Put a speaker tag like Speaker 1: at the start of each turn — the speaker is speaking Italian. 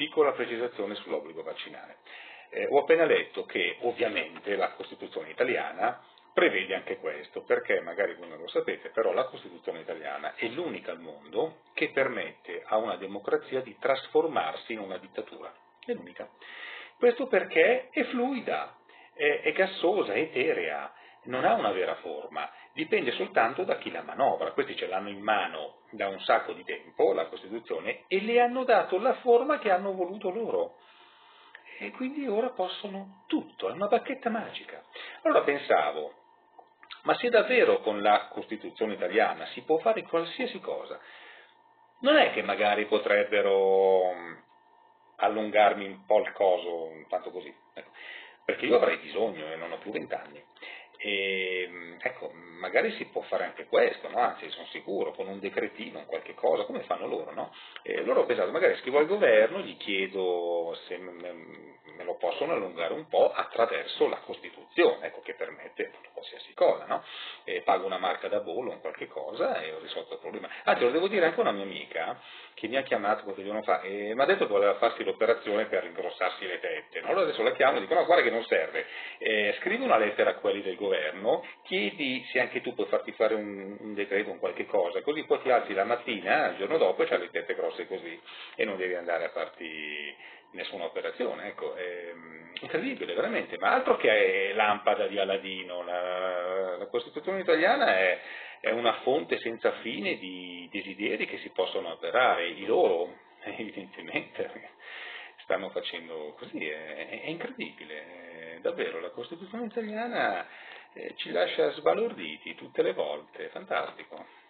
Speaker 1: piccola precisazione sull'obbligo vaccinale. Eh, ho appena letto che ovviamente la Costituzione italiana prevede anche questo, perché magari voi non lo sapete, però la Costituzione italiana è l'unica al mondo che permette a una democrazia di trasformarsi in una dittatura. È l'unica. Questo perché è fluida, è, è gassosa, è eterea, non ha una vera forma, dipende soltanto da chi la manovra. Questi ce l'hanno in mano da un sacco di tempo, la Costituzione, e le hanno dato la forma che hanno voluto loro. E quindi ora possono tutto, è una bacchetta magica. Allora pensavo, ma se davvero con la Costituzione italiana si può fare qualsiasi cosa, non è che magari potrebbero mm, allungarmi un po' il coso, tanto così, ecco, perché io avrei bisogno e non ho più vent'anni. E, mm, ecco, magari si può fare anche questo, no? anzi sono sicuro, con un decretino, qualche cosa, come fanno loro, no? E loro ho pensato, magari scrivo al governo, gli chiedo se me lo possono allungare un po' attraverso la Costituzione, ecco, che permette qualsiasi cosa, no? E pago una marca da bollo, un qualche cosa e ho risolto il problema. Anzi, lo devo dire anche a una mia amica che mi ha chiamato qualche giorno fa e mi ha detto che voleva farsi l'operazione per ingrossarsi le tette, no? Allora adesso la chiamo e dico, no, guarda che non serve, eh, scrivi una lettera a quelli del governo, chiedi se anche tu puoi farti fare un, un decreto, un qualche cosa, così poi ti alzi la mattina, il giorno dopo e c'hai le tette grosse così e non devi andare a farti nessuna operazione, ecco, è incredibile veramente, ma altro che lampada di Aladino, la, la Costituzione italiana è, è, una fonte senza fine di desideri che si possono avverare, i loro evidentemente stanno facendo così, è, è incredibile, davvero, la Costituzione italiana eh, ci lascia sbalorditi tutte le volte, fantastico.